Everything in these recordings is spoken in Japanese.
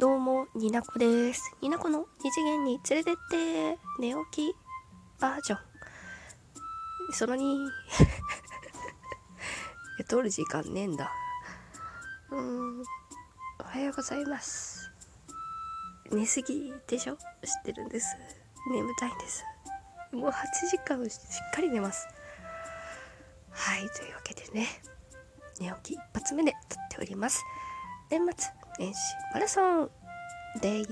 どうも、になこです。になこの二次元に連れてって、寝起きバージョン。その2、え撮る時間ねえんだ。うん、おはようございます。寝すぎでしょ？知ってるんです。眠たいんです。もう8時間しっかり寝ます。はい、というわけでね、寝起き一発目で撮っております。年末年始マラソンデイ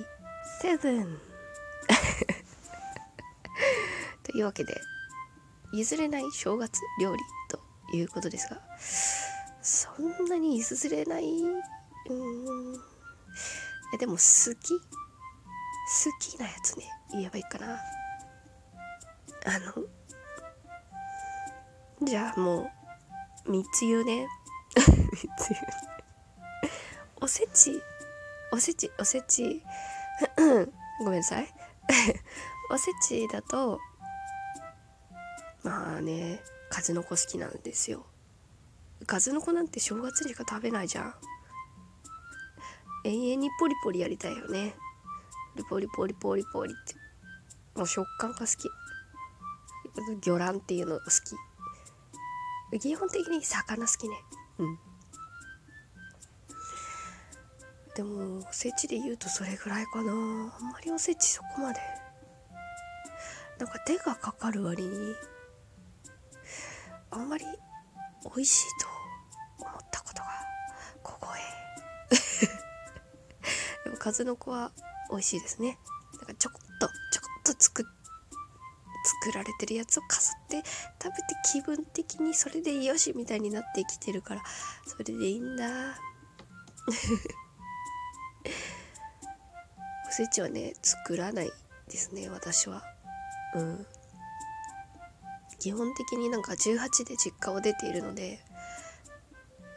7 というわけで譲れない正月料理ということですがそんなに譲れない？うん。いやでも好き？好きなやつね。言えばいいかな。あのじゃあもう3つ言うね。3つ言う。ねおせち？おせち？おせち？ごめんなさい。おせちだとまあね数の子好きなんですよ。数の子なんて正月にしか食べないじゃん。永遠にポリポリやりたいよね。ポリポリポリポリポリって。もう食感が好き。魚卵っていうの好き。基本的に魚好きね。うん。でもおせちで言うとそれぐらいかな。あんまりおせちそこまで。なんか手がかかる割にあんまり美味しいと思ったことがここへ。でも数の子は美味しいですね。なんかちょこっとちょこっと作っ作られてるやつを飾って食べて気分的にそれでよしみたいになってきてるからそれでいいんだ。おせちはね作らないですね私は。うん。基本的になんか18で実家を出ているので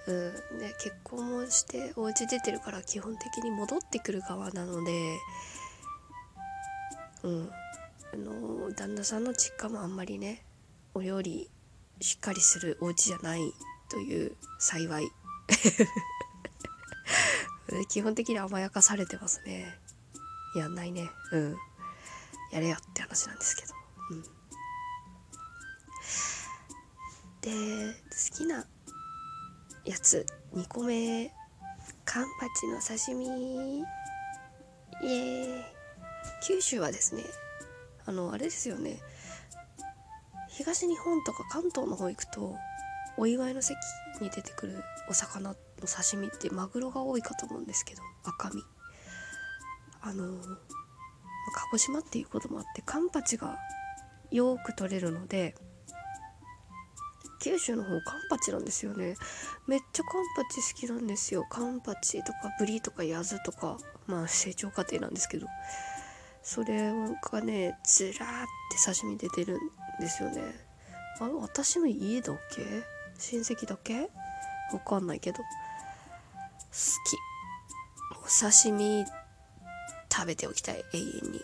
うん。ね結婚もしてお家出てるから基本的に戻ってくる側なのでうん。あの旦那さんの実家もあんまりねお料理しっかりするお家じゃないという幸い。基本的に甘やかされてますね。やんないね。うん。やれよって話なんですけど。うん。で好きなやつ。2個目。カンパチの刺身。イエーイ。九州はですね。あのあれですよね。東日本とか関東の方行くとお祝いの席に出てくるお魚っての刺身ってマグロが多いかと思うんですけど赤身。あの鹿児島っていうこともあってカンパチがよく取れるので九州の方カンパチなんですよね。めっちゃカンパチ好きなんですよ。カンパチとかブリとかヤズとかまあ成長過程なんですけど。それがねずらーって刺身出てるんですよね。あれ私の家だけ？親戚だけ？わかんないけど。き。お刺身食べておきたい永遠に。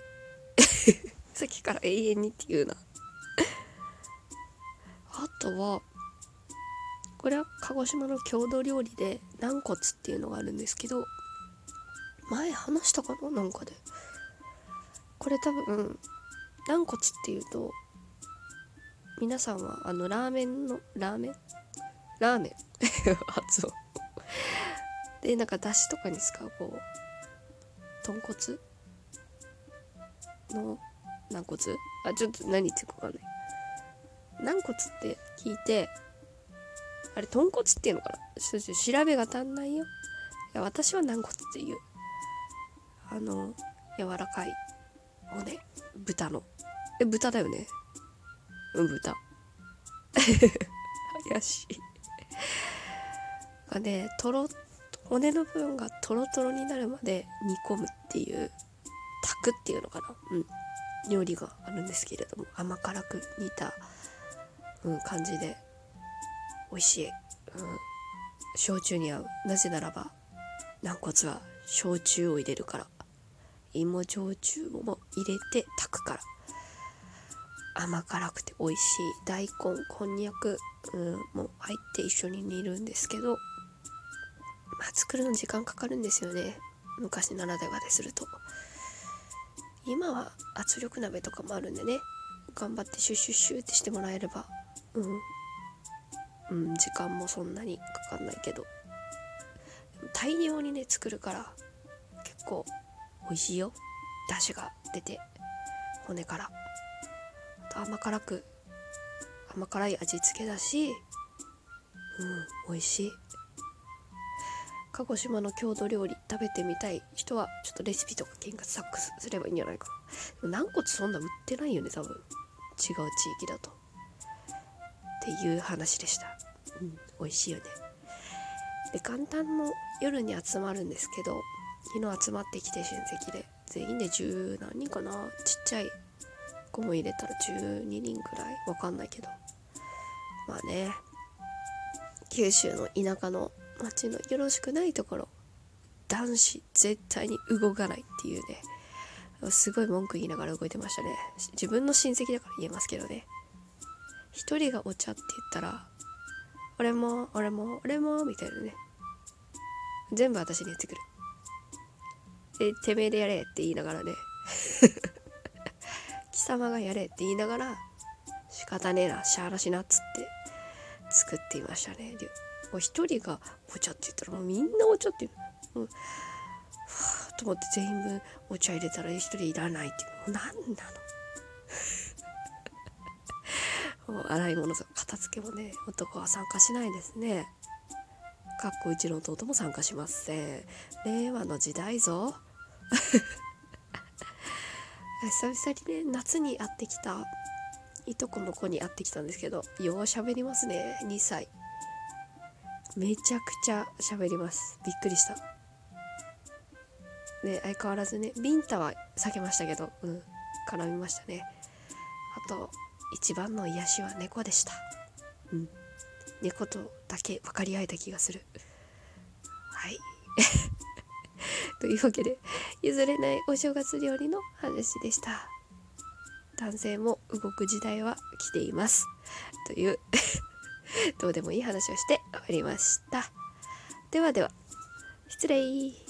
さっきから永遠にっていうな。あとはこれは鹿児島の郷土料理で軟骨っていうのがあるんですけど前話したかななんかで。これ多分軟骨っていうと皆さんはあのラーメンのラーメン？ラーメン。発音。でなんかだしとかに使うこう豚骨？の軟骨？あちょっと何言ってるか分かんない。軟骨って聞いてあれ豚骨っていうのかな？ちょっと調べが足んないよ。いや私は軟骨っていう。あの柔らかい。骨豚の。え豚だよね。うん豚。怪しい。がねとろ骨の部分がトロトロになるまで煮込むっていう炊くっていうのかな。うん。料理があるんですけれども甘辛く煮た、うん、感じで美味しい、うん、焼酎に合う。なぜならば軟骨は焼酎を入れるから。芋焼酎も入れて炊くから。甘辛くて美味しい。大根こんにゃく、うん、も入って一緒に煮るんですけどまあ作るの時間かかるんですよね。昔ならではですると。今は圧力鍋とかもあるんでね。頑張ってシュッシュッシュってしてもらえれば。うん、うん、時間もそんなにかかんないけど。大量にね作るから結構美味しいよ。出汁が出て骨から。あと甘辛く甘辛い味付けだしうん美味しい。鹿児島の郷土料理食べてみたい。人はちょっとレシピとか見学サックスすればいいんじゃないか。な軟骨そんな売ってないよね多分。違う地域だと。っていう話でした。うん美味しいよね。で元旦の夜に集まるんですけど昨日集まってきて親戚で。全員で十何人かな。ちっちゃい子も入れたら12人くらい。わかんないけど。まあね。九州の田舎の町のよろしくないところ男子絶対に動かないっていうね。すごい文句言いながら動いてましたね。自分の親戚だから言えますけどね。一人がお茶って言ったら俺も俺も俺もみたいなね。全部私に言ってくる。でてめえでやれって言いながらね。貴様がやれって言いながら仕方ねえなしゃあらしなっつって作っていましたねもう一人がお茶って言ったらもうみんなお茶って言う、うん、ふと思って全員分お茶入れたら一人いらないっていう。もう何なの。もう洗い物とか片付けもね男は参加しないですね。かっこうちの弟も参加しません。令和の時代ぞ。久々にね夏に会ってきた。いとこの子に会ってきたんですけどよう喋りますね2歳。めちゃくちゃ喋ります。びっくりした。で相変わらずねビンタは避けましたけどうん絡みましたね。あと一番の癒しは猫でした。うん。猫とだけ分かり合えた気がする。はい。というわけで譲れないお正月料理の話でした。男性も動く時代は来ています。というどうでもいい話をして終わりました。ではでは失礼。